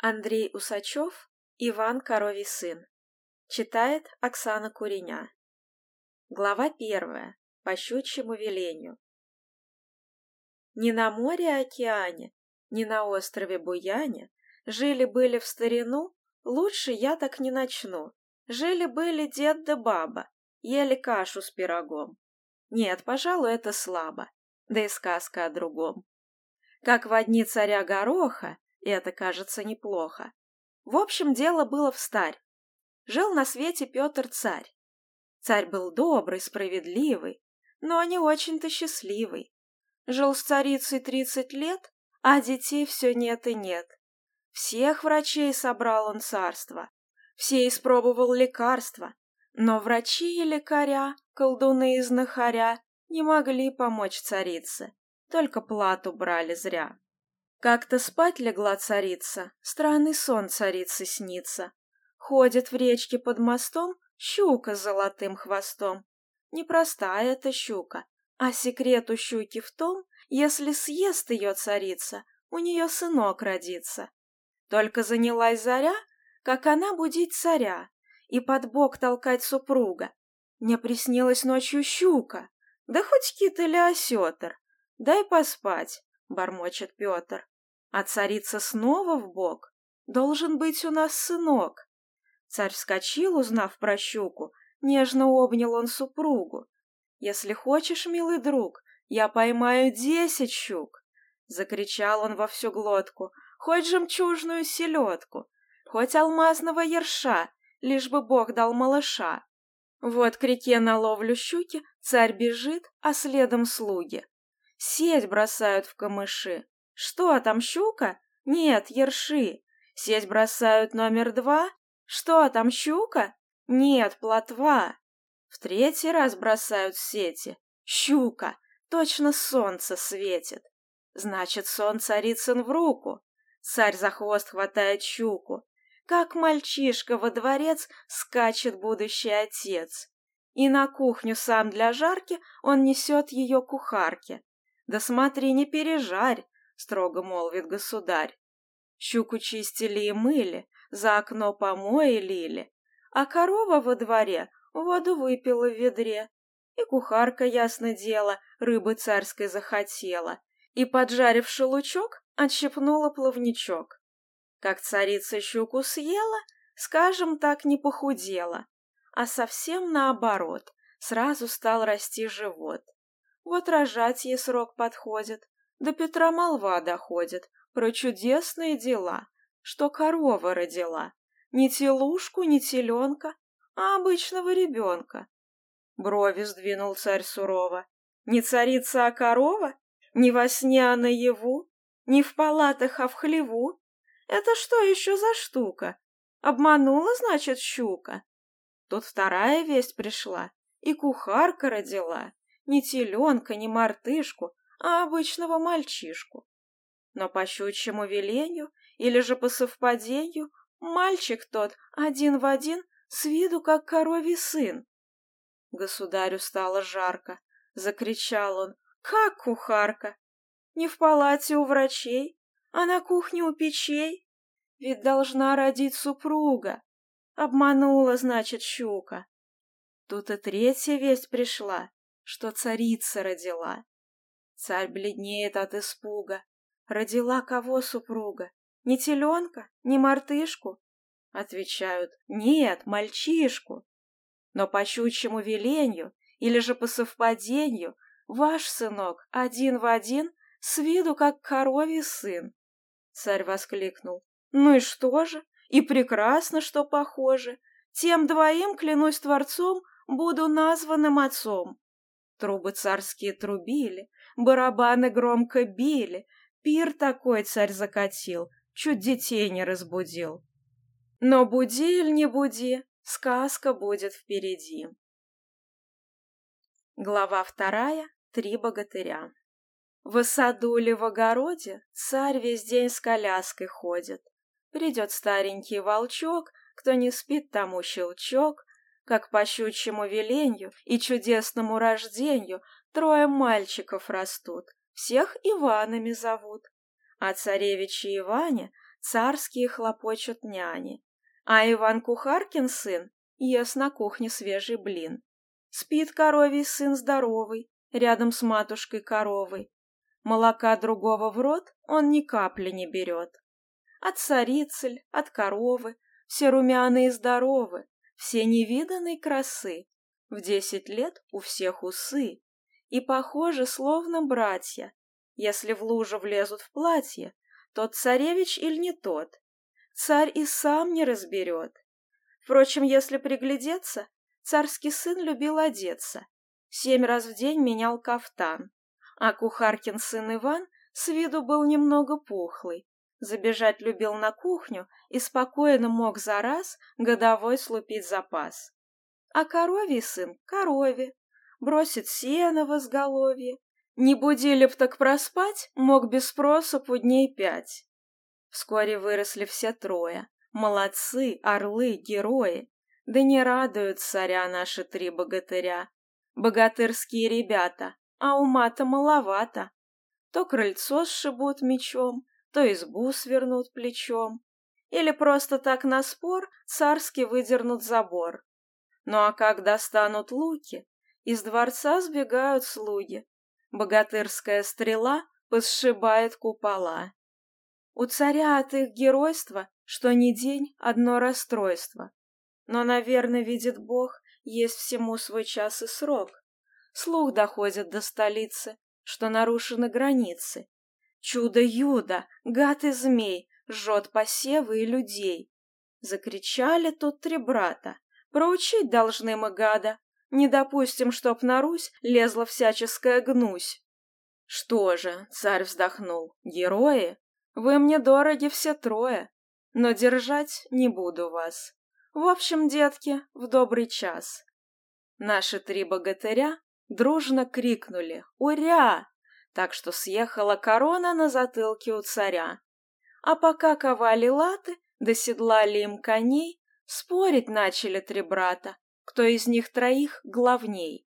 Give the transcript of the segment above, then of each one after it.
Андрей Усачев, Иван Коровий сын. Читает Оксана Куреня. Глава первая. По щучьему велению. Ни на море-океане, ни на острове Буяне жили-были в старину, лучше я так не начну. Жили-были дед да баба, ели кашу с пирогом. Нет, пожалуй, это слабо, да и сказка о другом. Как в одни царя Гороха, и это, кажется, неплохо. В общем, дело было встарь. Жил на свете Петр царь. Царь был добрый, справедливый, но не очень-то счастливый. Жил с царицей тридцать лет, а детей все нет и нет. Всех врачей собрал он царство, все испробовал лекарства, но врачи и лекаря, колдуны и знахаря не могли помочь царице, только плату брали зря. Как-то спать легла царица, странный сон царицы снится. Ходит в речке под мостом щука с золотым хвостом. Непростая эта щука, а секрет у щуки в том, если съест ее царица, у нее сынок родится. Только занялась заря, как она будить царя и под бок толкать супруга. Мне приснилась ночью щука, да хоть кит или осетр. Дай поспать, — бормочет Петр. А царица снова в бок. Должен быть у нас сынок. Царь вскочил, узнав про щуку, нежно обнял он супругу. «Если хочешь, милый друг, я поймаю десять щук!» Закричал он во всю глотку, хоть жемчужную селедку, хоть алмазного ерша, лишь бы Бог дал малыша. Вот к реке на ловлю щуки царь бежит, а следом слуги. Сеть бросают в камыши. Что там, щука? Нет, ерши. Сеть бросают номер два. Что там, щука? Нет, плотва. В третий раз бросают сети. Щука. Точно солнце светит. Значит, сон царицын в руку. Царь за хвост хватает щуку. Как мальчишка во дворец скачет будущий отец. И на кухню сам для жарки он несет ее кухарке. «Да смотри, не пережарь!» — строго молвит государь. Щуку чистили и мыли, за окно помои лили, а корова во дворе воду выпила в ведре. И кухарка, ясно дело, рыбы царской захотела, и, поджарив шелучок, отщепнула плавничок. Как царица щуку съела, скажем так, не похудела, а совсем наоборот, сразу стал расти живот. Вот рожать ей срок подходит, до Петра молва доходит про чудесные дела, что корова родила. Не телушку, не теленка, а обычного ребенка. Брови сдвинул царь сурово. Не царица, а корова? Не во сне, а наяву? Не в палатах, а в хлеву? Это что еще за штука? Обманула, значит, щука? Тут вторая весть пришла, и кухарка родила. Ни теленка, ни мартышку, а обычного мальчишку. Но по щучьему велению или же по совпадению мальчик тот один в один с виду как коровий сын. Государю стало жарко. Закричал он. «Как кухарка? Не в палате у врачей, а на кухне у печей? Ведь должна родить супруга. Обманула, значит, щука. Тут и третья весть пришла что царица родила. Царь бледнеет от испуга. Родила кого супруга? Не теленка, не мартышку? Отвечают, нет, мальчишку. Но по щучьему велению или же по совпадению ваш сынок один в один с виду как коровий сын. Царь воскликнул. Ну и что же? И прекрасно, что похоже. Тем двоим, клянусь Творцом, буду названным отцом. Трубы царские трубили, барабаны громко били, пир такой царь закатил, чуть детей не разбудил. Но буди или не буди, сказка будет впереди. Глава вторая. Три богатыря. В саду или в огороде царь весь день с коляской ходит. Придет старенький волчок, кто не спит, тому щелчок, как по щучьему веленью и чудесному рождению трое мальчиков растут, всех Иванами зовут. А царевич и Иване царские хлопочут няни, а Иван Кухаркин сын ест на кухне свежий блин. Спит коровий сын здоровый, рядом с матушкой коровой. Молока другого в рот он ни капли не берет. От царицель, от коровы, все румяные и здоровы, все невиданной красы. В десять лет у всех усы, и похожи словно братья. Если в лужу влезут в платье, тот царевич или не тот. Царь и сам не разберет. Впрочем, если приглядеться, царский сын любил одеться. Семь раз в день менял кафтан. А кухаркин сын Иван с виду был немного пухлый. Забежать любил на кухню и спокойно мог за раз годовой слупить запас. А коровий сын — корове, бросит сено в изголовье. Не будили б так проспать, мог без спроса по дней пять. Вскоре выросли все трое. Молодцы, орлы, герои. Да не радуют царя наши три богатыря. Богатырские ребята, а ума-то маловато. То крыльцо сшибут мечом, то избу свернут плечом. Или просто так на спор царски выдернут забор. Ну а как достанут луки, из дворца сбегают слуги. Богатырская стрела посшибает купола. У царя от их геройства, что ни день, одно расстройство. Но, наверное, видит Бог, есть всему свой час и срок. Слух доходит до столицы, что нарушены границы. Чудо-юдо, гад и змей, жжет посевы и людей. Закричали тут три брата. Проучить должны мы гада. Не допустим, чтоб на Русь лезла всяческая гнусь. Что же, царь вздохнул, герои? Вы мне дороги все трое, но держать не буду вас. В общем, детки, в добрый час. Наши три богатыря дружно крикнули «Уря!», так что съехала корона на затылке у царя. А пока ковали латы, доседлали им коней, спорить начали три брата, кто из них троих главней.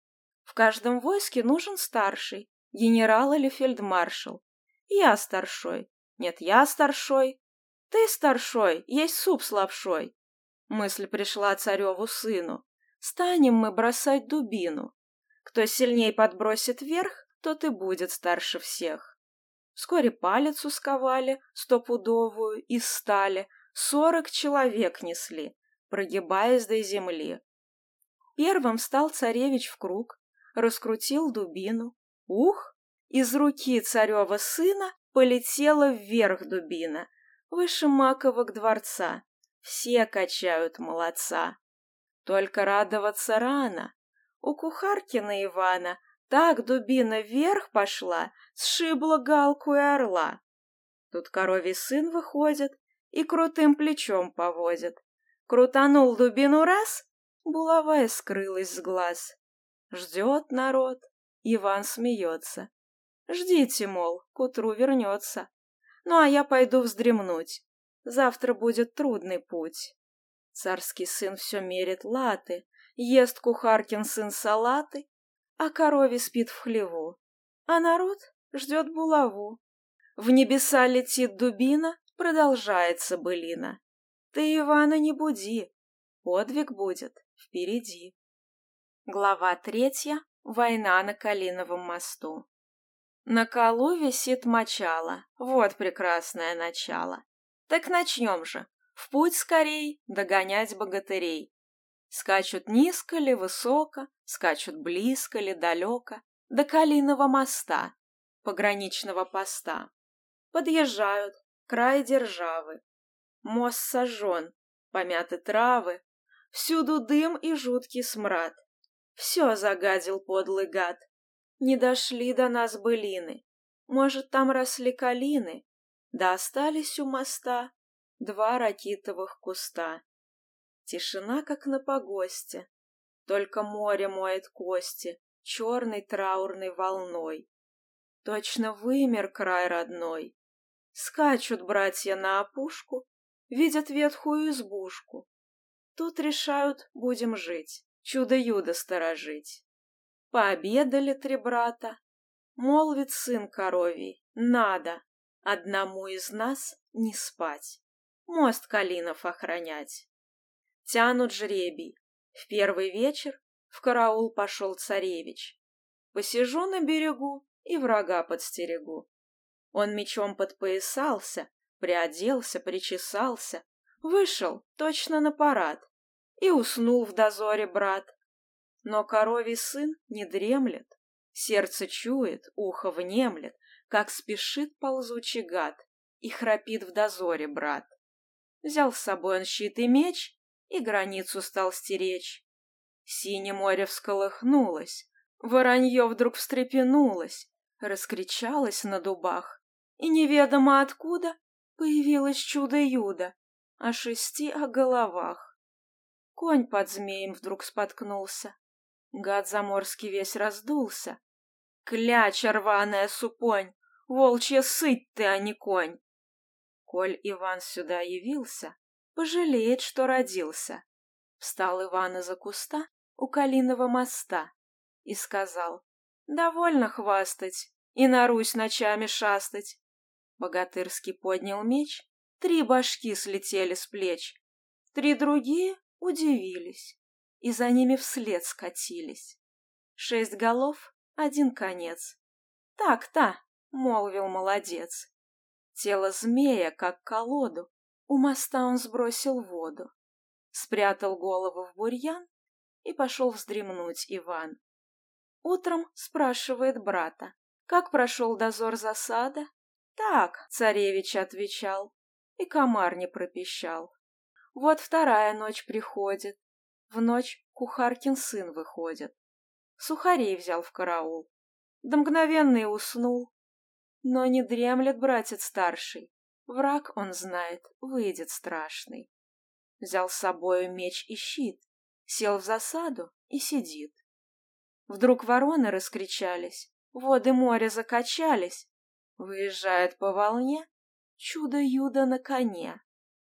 В каждом войске нужен старший, генерал или фельдмаршал. Я старшой. Нет, я старшой. Ты старшой, есть суп с лапшой. Мысль пришла цареву сыну. Станем мы бросать дубину. Кто сильней подбросит вверх, тот и будет старше всех. Вскоре палец усковали, стопудовую, из стали, сорок человек несли, прогибаясь до земли. Первым стал царевич в круг, раскрутил дубину. Ух! Из руки царева сына полетела вверх дубина, выше маковок дворца. Все качают молодца. Только радоваться рано. У кухаркина Ивана так дубина вверх пошла, сшибла галку и орла. Тут коровий сын выходит и крутым плечом поводит. Крутанул дубину раз, булавая скрылась с глаз. Ждет народ, Иван смеется. Ждите, мол, к утру вернется. Ну, а я пойду вздремнуть. Завтра будет трудный путь. Царский сын все мерит латы, ест кухаркин сын салаты, а корове спит в хлеву, а народ ждет булаву. В небеса летит дубина, продолжается былина. Ты, Ивана, не буди, подвиг будет впереди. Глава третья. Война на Калиновом мосту. На колу висит мочало. Вот прекрасное начало. Так начнем же. В путь скорей догонять богатырей. Скачут низко ли высоко, скачут близко ли далеко, до Калиного моста, пограничного поста. Подъезжают, край державы. Мост сожжен, помяты травы, всюду дым и жуткий смрад. Все загадил подлый гад. Не дошли до нас былины. Может, там росли калины, да остались у моста два ракитовых куста. Тишина, как на погосте, только море моет кости черной траурной волной. Точно вымер край родной. Скачут братья на опушку, видят ветхую избушку. Тут решают, будем жить, чудо-юдо сторожить. Пообедали три брата. Молвит сын коровий, надо одному из нас не спать. мост Калинов охранять. Тянут жребий. В первый вечер в караул пошел царевич. Посижу на берегу и врага подстерегу. Он мечом подпоясался, приоделся, причесался, вышел точно на парад и уснул в дозоре брат. Но коровий сын не дремлет, сердце чует, ухо внемлет, как спешит ползучий гад, и храпит в дозоре брат. Взял с собой он щит и меч, и границу стал стеречь. Синее море всколыхнулось, воронье вдруг встрепенулось, раскричалось на дубах, и неведомо откуда появилось чудо-юдо о шести о головах. Конь под змеем вдруг споткнулся, гад заморский весь раздулся. Кляча рваная супонь, волчья сыть ты, а не конь. Коль Иван сюда явился, пожалеет, что родился. Встал Иван из-за куста у Калиного моста и сказал, «Довольно хвастать и на Русь ночами шастать». Богатырский поднял меч, три башки слетели с плеч, три другие удивились и за ними вслед скатились. Шесть голов, один конец. «Так-то», — молвил молодец. Тело змея, как колоду, у моста он сбросил воду, спрятал голову в бурьян и пошел вздремнуть Иван. Утром спрашивает брата, как прошел дозор засада? Так, царевич отвечал, и комар не пропищал. Вот вторая ночь приходит, в ночь кухаркин сын выходит. Сухарей взял в караул, да мгновенно уснул, но не дремлет братец старший. Враг, он знает, выйдет страшный. Взял с собою меч и щит, сел в засаду и сидит. Вдруг вороны раскричались, воды моря закачались. Выезжает по волне чудо-юдо на коне.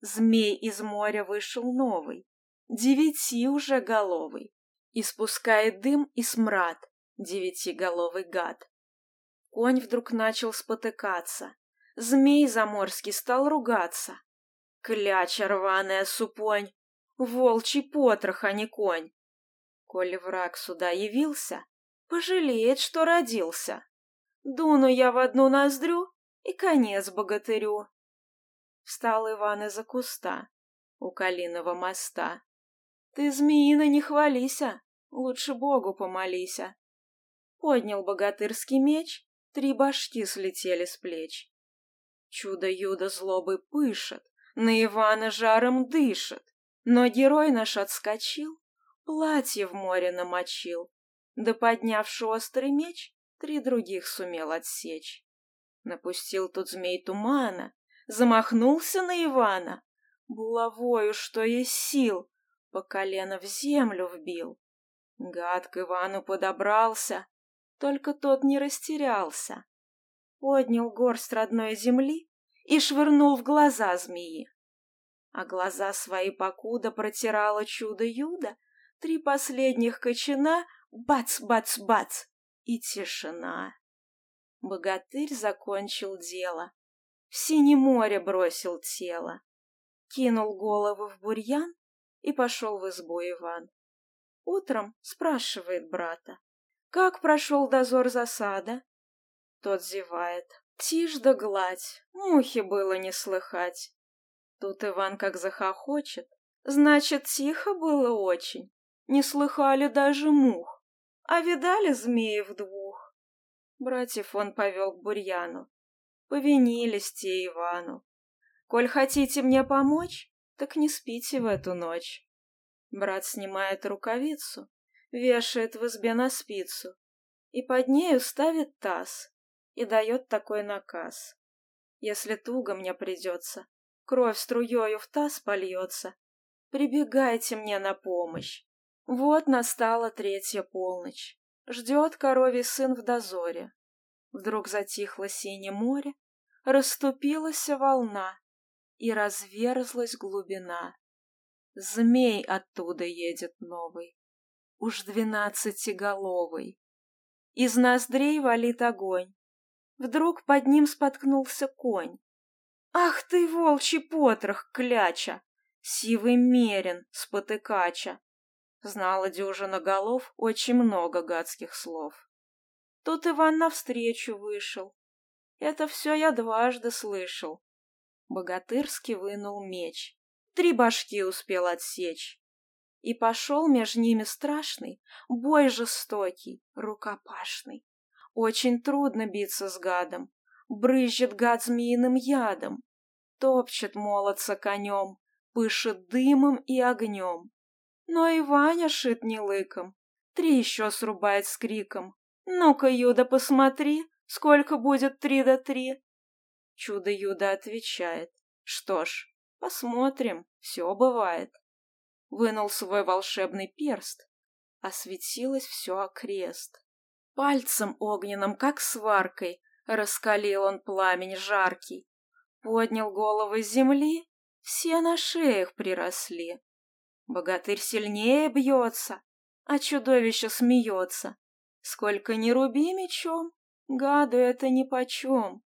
Змей из моря вышел новый, девяти уже головый, испускает дым и смрад, девятиголовый гад. Конь вдруг начал спотыкаться. Змей заморский стал ругаться. Кляча рваная супонь, волчий потрох, а не конь. Коли враг сюда явился, пожалеет, что родился. Дуну я в одну ноздрю, и конец богатырю. Встал Иван из-за куста у Калиного моста. Ты, змеина, не хвалися, лучше Богу помолися. Поднял богатырский меч Три башки слетели с плеч. Чудо-юдо злобы пышет, на Ивана жаром дышит, но герой наш отскочил, платье в море намочил, да поднявший острый меч, три других сумел отсечь. Напустил тут змей тумана, замахнулся на Ивана, булавою, что есть сил, по колено в землю вбил. Гад к Ивану подобрался, только тот не растерялся. Поднял горсть родной земли и швырнул в глаза змеи. А глаза свои покуда протирало чудо-юдо, три последних кочана — бац-бац-бац, и тишина. Богатырь закончил дело, в синее море бросил тело, кинул голову в бурьян и пошел в избу Иван. Утром спрашивает брата. Как прошел дозор засада? Тот зевает. Тишь да гладь, мухи было не слыхать. Тут Иван как захохочет. Значит, тихо было очень. Не слыхали даже мух. А видали змеев двух? Братьев он повел к бурьяну. Повинились те Ивану. Коль хотите мне помочь, так не спите в эту ночь. Брат снимает рукавицу, вешает в избе на спицу и под нею ставит таз и дает такой наказ. Если туго мне придется, кровь струею в таз польется, прибегайте мне на помощь. Вот настала третья полночь. Ждет коровий сын в дозоре. Вдруг затихло синее море, расступилась волна, и разверзлась глубина. Змей оттуда едет новый уж двенадцатиголовый. Из ноздрей валит огонь. Вдруг под ним споткнулся конь. Ах ты, волчий потрох, кляча! Сивый мерин, спотыкача! Знала дюжина голов очень много гадских слов. Тут Иван навстречу вышел. Это все я дважды слышал. Богатырский вынул меч. Три башки успел отсечь. И пошел между ними страшный, бой жестокий, рукопашный. Очень трудно биться с гадом. Брызжет гад змеиным ядом. Топчет молодца конем, пышет дымом и огнем. Но и Ваня шит не лыком. Три еще срубает с криком. «Ну-ка, Юда, посмотри, сколько будет три до три?» Чудо Юда отвечает. «Что ж, посмотрим, все бывает». Вынул свой волшебный перст. Осветилось все окрест. Пальцем огненным, как сваркой, раскалил он пламень жаркий. Поднял головы земли, все на шеях приросли. Богатырь сильнее бьется, а чудовище смеется. Сколько ни руби мечом, гаду это нипочем.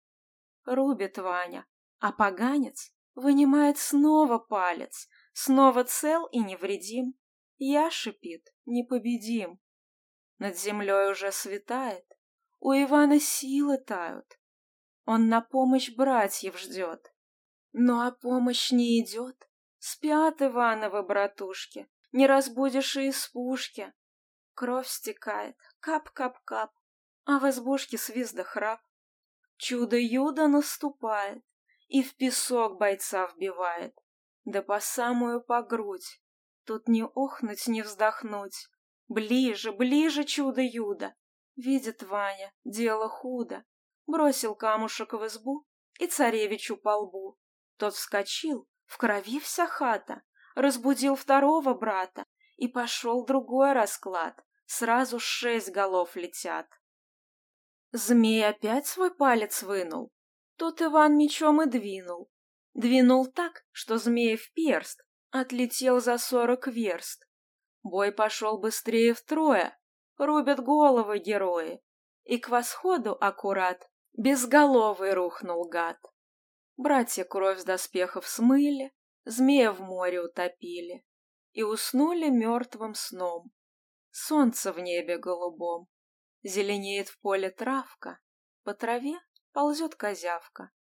Рубит Ваня, а поганец вынимает снова палец, снова цел и невредим. Я шипит, непобедим. Над землей уже светает, у Ивана силы тают. Он на помощь братьев ждет. Ну а помощь не идет. Спят Ивановы братушки, не разбудишь и из пушки. Кровь стекает, кап-кап-кап, а в избушке свист храп. Чудо-юдо наступает и в песок бойца вбивает, да по самую по грудь. Тут не охнуть, не вздохнуть. Ближе, ближе чудо-юдо. Видит Ваня, дело худо. Бросил камушек в избу и царевичу по лбу. Тот вскочил, в крови вся хата, разбудил второго брата, и пошел другой расклад сразу шесть голов летят. Змей опять свой палец вынул. Тут Иван мечом и двинул. Двинул так, что змеев перст отлетел за сорок верст. Бой пошел быстрее втрое, рубят головы герои. И к восходу аккурат безголовый рухнул гад. Братья кровь с доспехов смыли, змея в море утопили и уснули мертвым сном. Солнце в небе голубом. Зеленеет в поле травка, по траве ползет козявка.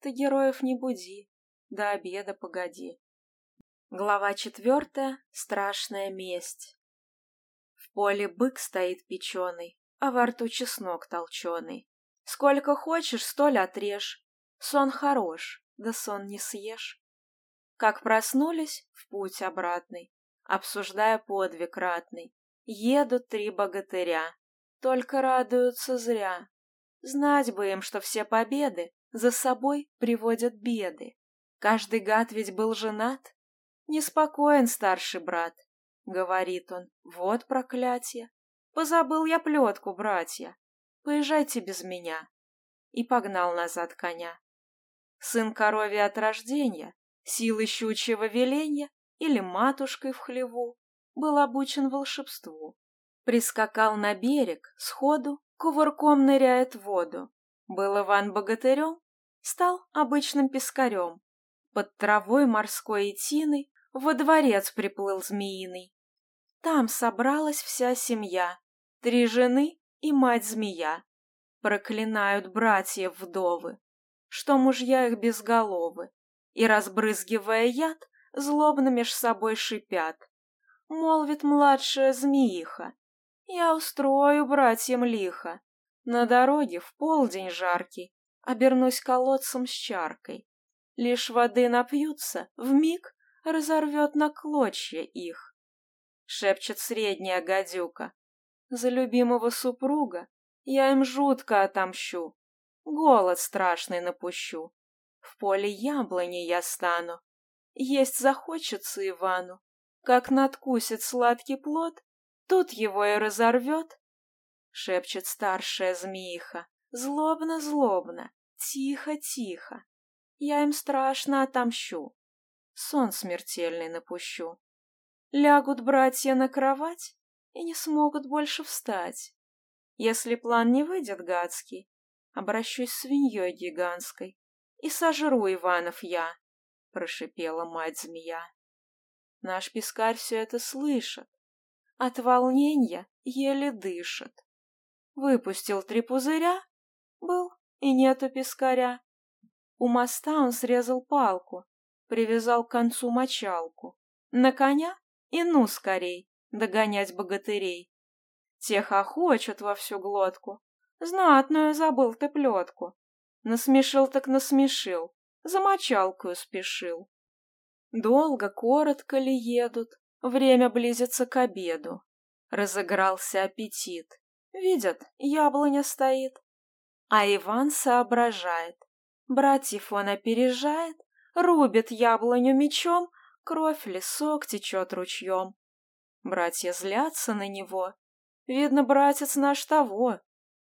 Ты героев не буди, до обеда погоди. Глава четвертая. Страшная месть. В поле бык стоит печеный, а во рту чеснок толченый. Сколько хочешь, столь отрежь. Сон хорош, да сон не съешь. Как проснулись, в путь обратный, обсуждая подвиг ратный, Едут три богатыря, только радуются зря. Знать бы им, что все победы за собой приводят беды. Каждый гад ведь был женат. Неспокоен старший брат, говорит он. Вот проклятие. Позабыл я плетку, братья. Поезжайте без меня. И погнал назад коня. Сын коровий от рождения, силы щучьего веленья или матушкой в хлеву, был обучен волшебству. Прискакал на берег, сходу, кувырком ныряет в воду. Был Иван богатырем, стал обычным пескарем. Под травой морской и тиной во дворец приплыл змеиный. Там собралась вся семья, три жены и мать-змея. Проклинают братьев вдовы, что мужья их безголовы, и, разбрызгивая яд, злобно меж собой шипят. — молвит младшая змеиха. «Я устрою братьям лихо. На дороге в полдень жаркий обернусь колодцем с чаркой. Лишь воды напьются, вмиг разорвет на клочья их». Шепчет средняя гадюка. «За любимого супруга я им жутко отомщу, голод страшный напущу. В поле яблони я стану, есть захочется Ивану, как надкусит сладкий плод, тут его и разорвет. Шепчет старшая змеиха, злобно-злобно, тихо-тихо. Я им страшно отомщу, сон смертельный напущу. Лягут братья на кровать и не смогут больше встать. Если план не выйдет гадский, обращусь свиньей гигантской. и сожру Иванов я, — прошипела мать-змея. Наш пескарь все это слышит, от волнения еле дышит. Выпустил три пузыря, был и нету пескаря. У моста он срезал палку, привязал к концу мочалку. На коня и ну скорей догонять богатырей. Тех охочут во всю глотку. Знатную забыл ты плетку. Насмешил так насмешил, за мочалкою спешил. Долго, коротко ли едут, время близится к обеду. Разыгрался аппетит. Видят, яблоня стоит. А Иван соображает. Братьев он опережает, рубит яблоню мечом, кровь лесок течет ручьем. Братья злятся на него. Видно, братец наш того.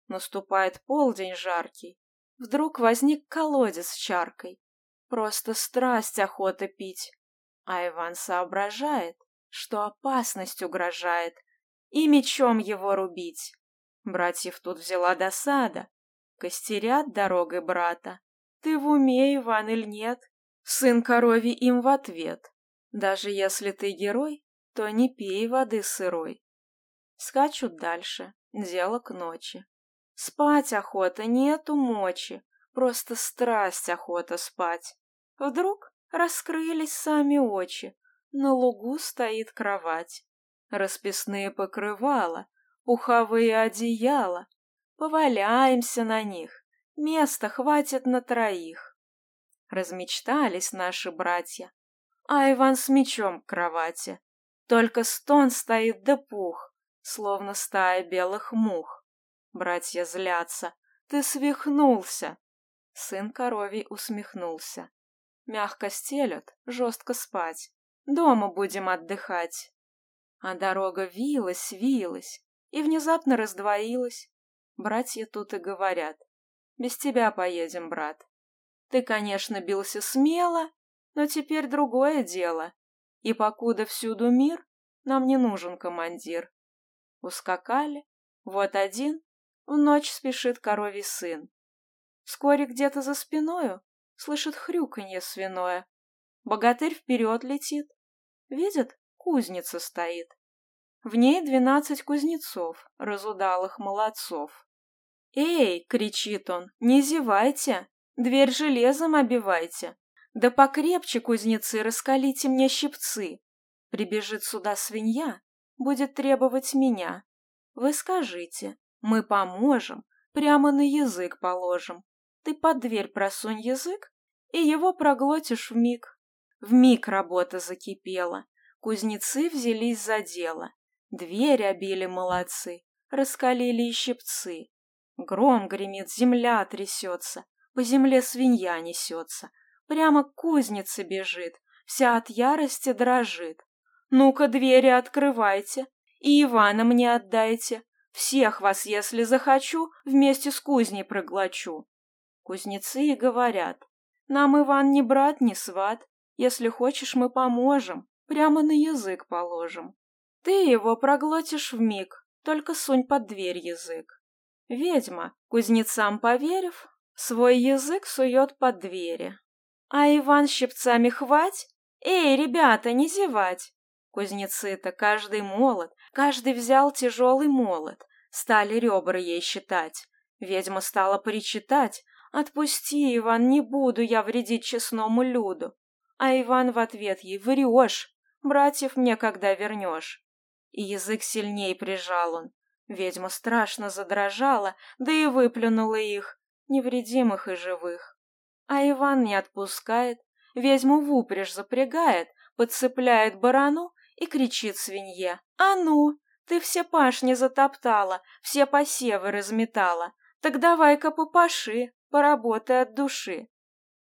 Наступает полдень жаркий. Вдруг возник колодец с чаркой. Просто страсть охота пить. А Иван соображает, что опасность угрожает, и мечом его рубить. Братьев тут взяла досада. Костерят дорогой брата. Ты в уме, Иван, или нет? Сын корови им в ответ. Даже если ты герой, то не пей воды сырой. Скачут дальше, дело к ночи. Спать охота, нету мочи, просто страсть охота спать. Вдруг раскрылись сами очи, на лугу стоит кровать. Расписные покрывала, пуховые одеяла. Поваляемся на них, места хватит на троих. Размечтались наши братья, а Иван с мечом к кровати. Только стон стоит да пух, словно стая белых мух. Братья злятся. Ты свихнулся. Сын коровий усмехнулся. Мягко стелют, жестко спать. Дома будем отдыхать. А дорога вилась, вилась и внезапно раздвоилась. Братья тут и говорят. Без тебя поедем, брат. Ты, конечно, бился смело, но теперь другое дело. И покуда всюду мир, нам не нужен командир. Ускакали, вот один, в ночь спешит коровий сын. Вскоре где-то за спиною слышит хрюканье свиное. Богатырь вперед летит. Видит, кузница стоит. В ней двенадцать кузнецов, разудалых молодцов. «Эй!» — кричит он, — «не зевайте, дверь железом обивайте, да покрепче, кузнецы, раскалите мне щипцы. Прибежит сюда свинья, будет требовать меня. Вы скажите, мы поможем, прямо на язык положим. Ты под дверь просунь язык, и его проглотишь в миг. В миг работа закипела, кузнецы взялись за дело. Дверь обили молодцы, раскалили и щипцы. Гром гремит, земля трясется, по земле свинья несется, Прямо к кузнице бежит, вся от ярости дрожит. Ну-ка, двери открывайте, и Ивана мне отдайте. Всех вас, если захочу, вместе с кузней проглочу. Кузнецы и говорят, нам Иван ни брат, ни сват. Если хочешь, мы поможем, прямо на язык положим. Ты его проглотишь в миг, только сунь под дверь язык. Ведьма, кузнецам поверив, свой язык сует под двери. А Иван щипцами хвать? Эй, ребята, не зевать! Кузнецы-то каждый молот, каждый взял тяжелый молот, стали ребра ей считать. Ведьма стала причитать, «Отпусти, Иван, не буду я вредить честному люду». А Иван в ответ ей, «Врешь, братьев мне когда вернешь?» И язык сильней прижал он. Ведьма страшно задрожала, да и выплюнула их, невредимых и живых. А Иван не отпускает, ведьму в упряжь запрягает, подцепляет барану и кричит свинье. «А ну, ты все пашни затоптала, все посевы разметала, так давай-ка попаши, поработай от души».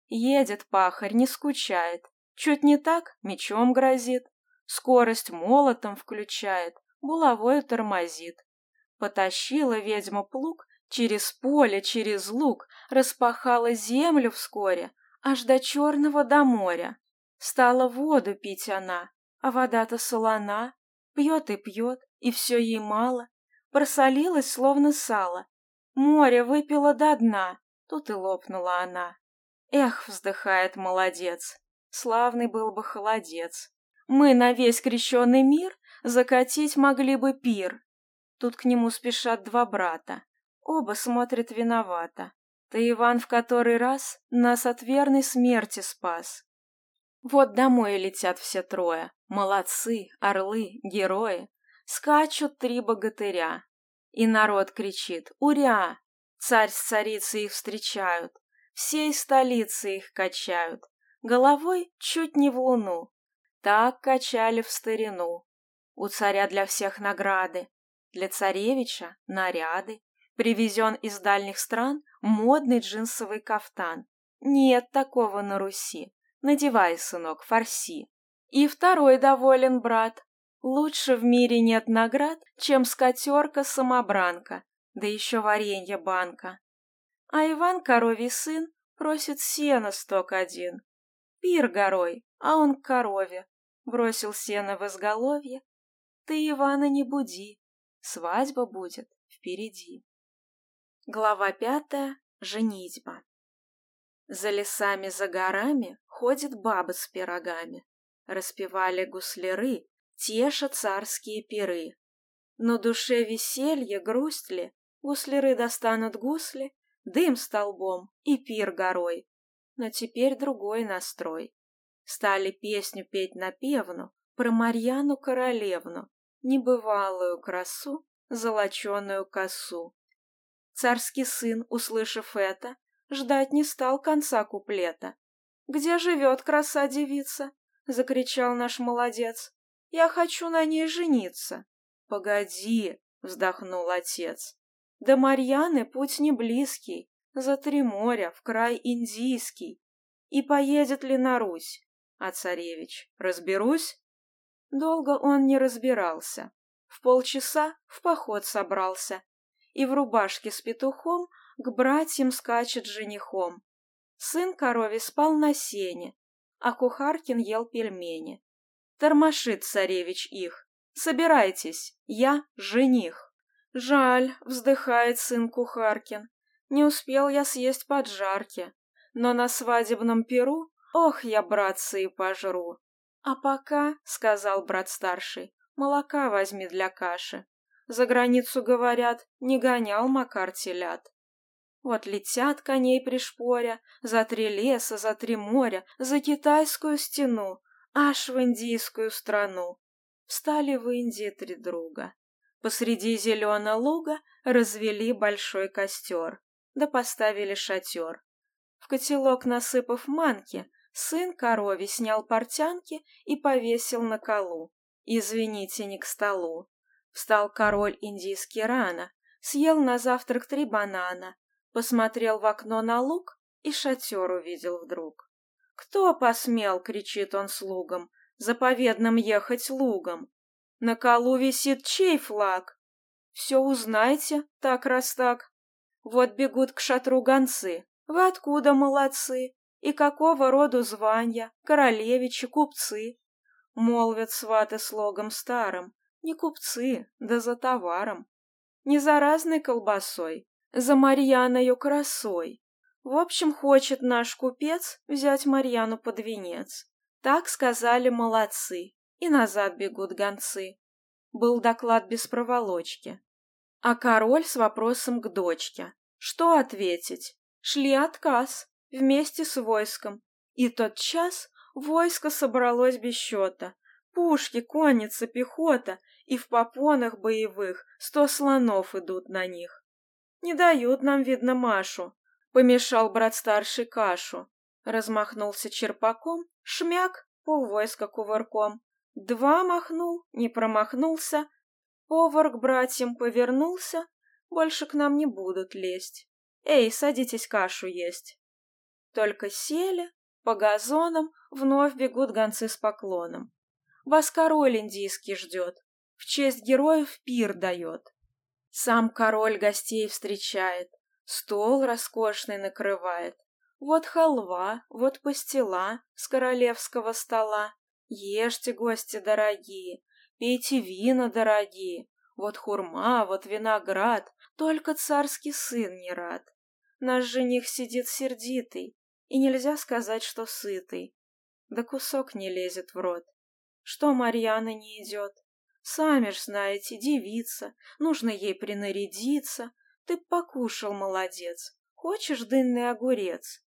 Едет пахарь, не скучает, чуть не так мечом грозит, скорость молотом включает, булавою тормозит. Потащила ведьма плуг Через поле, через луг распахала землю вскоре, аж до черного до моря. Стала воду пить она, а вода-то солона, пьет и пьет, и все ей мало. Просолилась, словно сало. Море выпила до дна, тут и лопнула она. Эх, вздыхает молодец, славный был бы холодец. Мы на весь крещенный мир закатить могли бы пир. Тут к нему спешат два брата. Оба смотрят виновато. Ты, Иван, в который раз нас от верной смерти спас. Вот домой летят все трое. Молодцы, орлы, герои. Скачут три богатыря. И народ кричит «Уря!» Царь с царицей их встречают. Всей столицы их качают. Головой чуть не в луну. Так качали в старину. У царя для всех награды. Для царевича наряды. Привезен из дальних стран модный джинсовый кафтан. Нет такого на Руси. Надевай, сынок, фарси. И второй доволен брат. Лучше в мире нет наград, чем скатерка-самобранка, да еще варенье банка. А Иван, коровий сын, просит сена сток один. Пир горой, а он к корове. Бросил сено в изголовье. Ты Ивана не буди, свадьба будет впереди. Глава пятая. Женитьба. За лесами, за горами ходят бабы с пирогами. Распевали гусляры, теша царские пиры. Но душе веселье, грусть ли, гусляры достанут гусли, дым столбом и пир горой. Но теперь другой настрой. Стали песню петь напевну про Марьяну Королевну, небывалую красу, золоченую косу. Царский сын, услышав это, ждать не стал конца куплета. «Где живет краса-девица?» — закричал наш молодец. «Я хочу на ней жениться». «Погоди!» — вздохнул отец. «До Марьяны путь не близкий, за три моря, в край индийский. И поедет ли на Русь? А царевич, разберусь?» Долго он не разбирался. В полчаса в поход собрался и в рубашке с петухом к братьям скачет женихом. Сын корови спал на сене, а Кухаркин ел пельмени. Тормошит царевич их. «Собирайтесь, я жених». «Жаль», — вздыхает сын Кухаркин, «не успел я съесть поджарки, но на свадебном перу, ох, я, братцы, и пожру». «А пока», — сказал брат старший, — «молока возьми для каши». За границу, говорят, не гонял Макар телят. Вот летят коней пришпоря, за три леса, за три моря, за китайскую стену, аж в индийскую страну. Встали в Индии три друга. Посреди зеленого луга развели большой костер, да поставили шатер. В котелок насыпав манки, сын корови снял портянки и повесил на колу. Извините, не к столу. Встал король индийский рано, съел на завтрак три банана, посмотрел в окно на луг и шатер увидел вдруг. «Кто посмел?» — кричит он слугам. «Заповедным ехать лугом. На колу висит чей флаг? Все узнайте, так раз так. Вот бегут к шатру гонцы. Вы откуда, молодцы? И какого роду звания? Королевичи, купцы?» Молвят сваты слогом старым. Не купцы, да за товаром. Не за разной колбасой, за Марьяною красой. В общем, хочет наш купец взять Марьяну под венец. Так сказали молодцы, и назад бегут гонцы. Был доклад без проволочки. А король с вопросом к дочке. Что ответить? Шли отказ, вместе с войском. И тот час войско собралось без счета. Пушки, конница, пехота и в попонах боевых сто слонов идут на них. Не дают нам, видно, Машу. Помешал брат старший кашу. Размахнулся черпаком, шмяк, полвойска кувырком. Два махнул, не промахнулся. Повар к братьям повернулся, больше к нам не будут лезть. Эй, садитесь кашу есть. Только сели, по газонам вновь бегут гонцы с поклоном. Вас король индийский ждет в честь героев пир дает. Сам король гостей встречает, стол роскошный накрывает. Вот халва, вот пастила с королевского стола. Ешьте, гости дорогие, пейте вина дорогие. Вот хурма, вот виноград, только царский сын не рад. Наш жених сидит сердитый, и нельзя сказать, что сытый. Да кусок не лезет в рот. Что Марьяна не идет? Сами ж знаете, девица, нужно ей принарядиться. Ты покушал, молодец. Хочешь дынный огурец?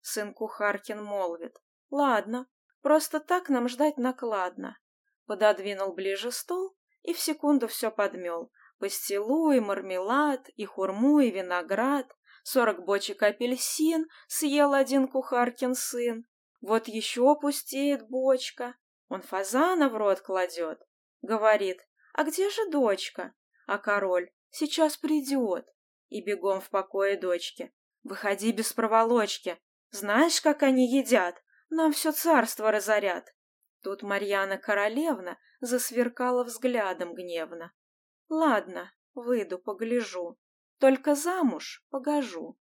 Сын Кухаркин молвит. Ладно, просто так нам ждать накладно. Пододвинул ближе стол и в секунду все подмел. Пастилу и мармелад, и хурму, и виноград. Сорок бочек апельсин съел один Кухаркин сын. Вот еще пустеет бочка. Он фазана в рот кладет. Говорит, а где же дочка? А король, сейчас придет. И бегом в покое дочки. Выходи без проволочки. Знаешь, как они едят? Нам все царство разорят. Тут Марьяна Королевна засверкала взглядом гневно. Ладно, выйду, погляжу. Только замуж погожу.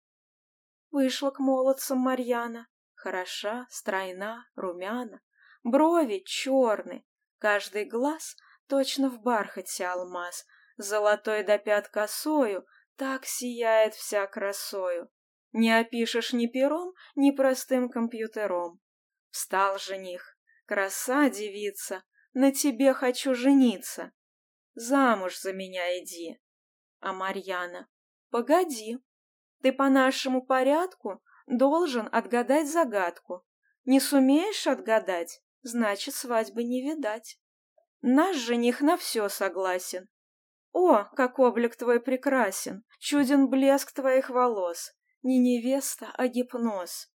Вышла к молодцам Марьяна. Хороша, стройна, румяна. Брови черны, каждый глаз точно в бархате алмаз. Золотой до пят косою так сияет вся красою. Не опишешь ни пером, ни простым компьютером. Встал жених. Краса девица, на тебе хочу жениться. Замуж за меня иди. А Марьяна, погоди. Ты по нашему порядку должен отгадать загадку. Не сумеешь отгадать, значит, свадьбы не видать. Наш жених на все согласен. О, как облик твой прекрасен, чуден блеск твоих волос, не невеста, а гипноз.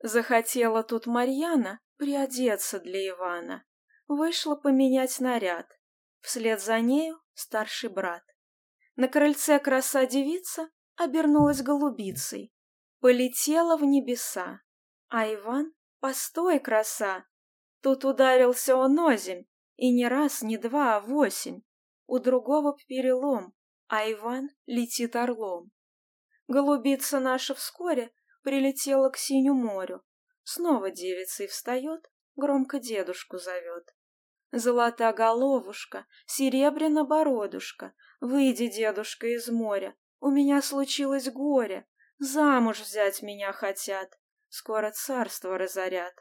Захотела тут Марьяна приодеться для Ивана. Вышла поменять наряд. Вслед за нею старший брат. На крыльце краса девица обернулась голубицей. Полетела в небеса. А Иван, постой, краса! Тут ударился он озимь, и не раз, не два, а восемь. У другого перелом, а Иван летит орлом. Голубица наша вскоре прилетела к синю морю. Снова девицей встает, громко дедушку зовет. Золотая головушка, серебряна бородушка, выйди, дедушка, из моря, у меня случилось горе, замуж взять меня хотят, скоро царство разорят.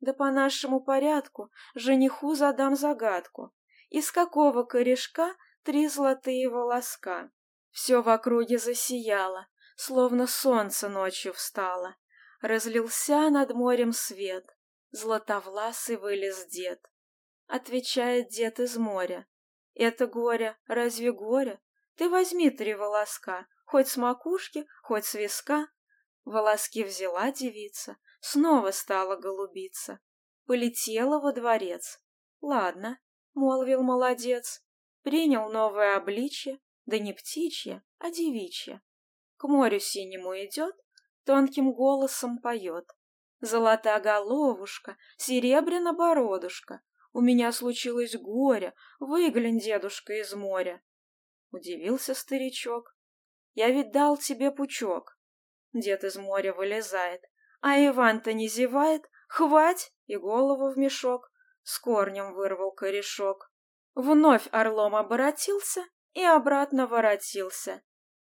Да по нашему порядку жениху задам загадку, из какого корешка три золотые волоска. Все в округе засияло, словно солнце ночью встало. Разлился над морем свет, златовласый вылез дед. Отвечает дед из моря. Это горе, разве горе? Ты возьми три волоска, хоть с макушки, хоть с виска. Волоски взяла девица, снова стала голубиться. Полетела во дворец. Ладно, молвил молодец, принял новое обличье, да не птичье, а девичье к морю синему идет, тонким голосом поет. Золотая головушка, серебряна бородушка, у меня случилось горе, выглянь, дедушка, из моря. Удивился старичок. Я ведь дал тебе пучок. Дед из моря вылезает, а Иван-то не зевает, хвать и голову в мешок, с корнем вырвал корешок. Вновь орлом оборотился и обратно воротился.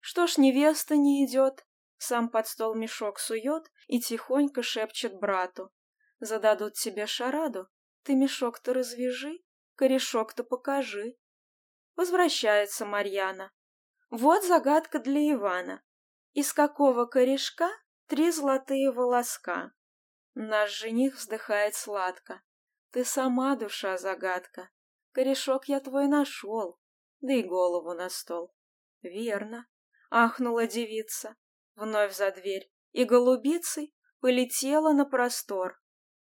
Что ж невеста не идет? Сам под стол мешок сует и тихонько шепчет брату. Зададут тебе шараду, ты мешок-то развяжи, корешок-то покажи. Возвращается Марьяна. Вот загадка для Ивана. Из какого корешка три золотые волоска? Наш жених вздыхает сладко. Ты сама душа загадка. Корешок я твой нашел, да и голову на стол. Верно, ахнула девица, вновь за дверь, и голубицей полетела на простор.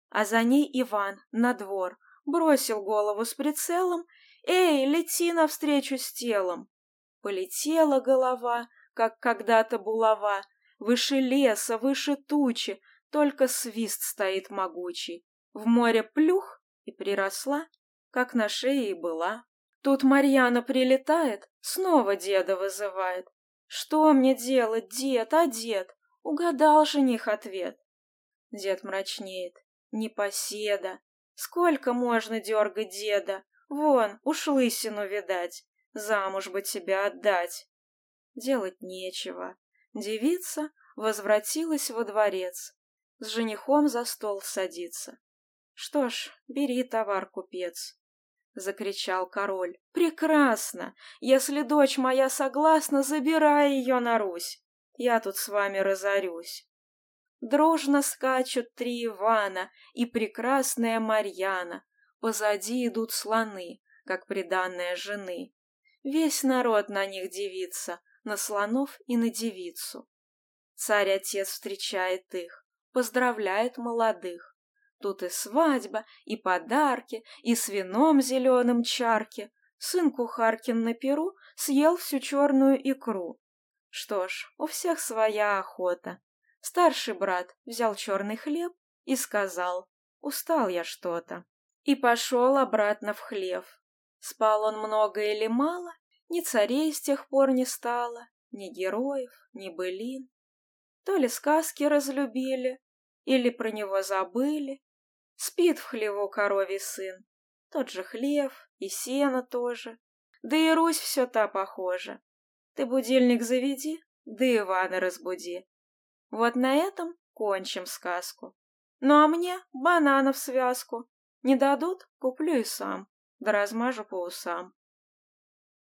А за ней Иван на двор, бросил голову с прицелом, «Эй, лети навстречу с телом!» Полетела голова, как когда-то булава, выше леса, выше тучи, только свист стоит могучий. В море плюх и приросла, как на шее и была. Тут Марьяна прилетает, снова деда вызывает. «Что мне делать, дед, а дед?» Угадал жених ответ. Дед мрачнеет. Непоседа. Сколько можно дергать деда? Вон, уж лысину видать. Замуж бы тебя отдать. Делать нечего. Девица возвратилась во дворец. с женихом за стол садится. Что ж, бери товар, купец. — закричал король. «Прекрасно! Если дочь моя согласна, забирай ее на Русь. Я тут с вами разорюсь». Дружно скачут три Ивана и прекрасная Марьяна. Позади идут слоны, как приданная жены. Весь народ на них дивится, на слонов и на девицу. Царь-отец встречает их, поздравляет молодых. Тут и свадьба, и подарки, и с вином зеленым чарки. Сын Кухаркин на перу съел всю черную икру. Что ж, у всех своя охота. Старший брат взял черный хлеб и сказал, устал я что-то. И пошел обратно в хлев. Спал он много или мало, ни царей с тех пор не стало, ни героев, ни былин. То ли сказки разлюбили, или про него забыли, Спит в хлеву коровий сын. Тот же хлев и сено тоже. Да и Русь все та похожа. Ты будильник заведи, да Ивана разбуди. Вот на этом кончим сказку. Ну а мне бананов связку. Не дадут, куплю и сам, да размажу по усам.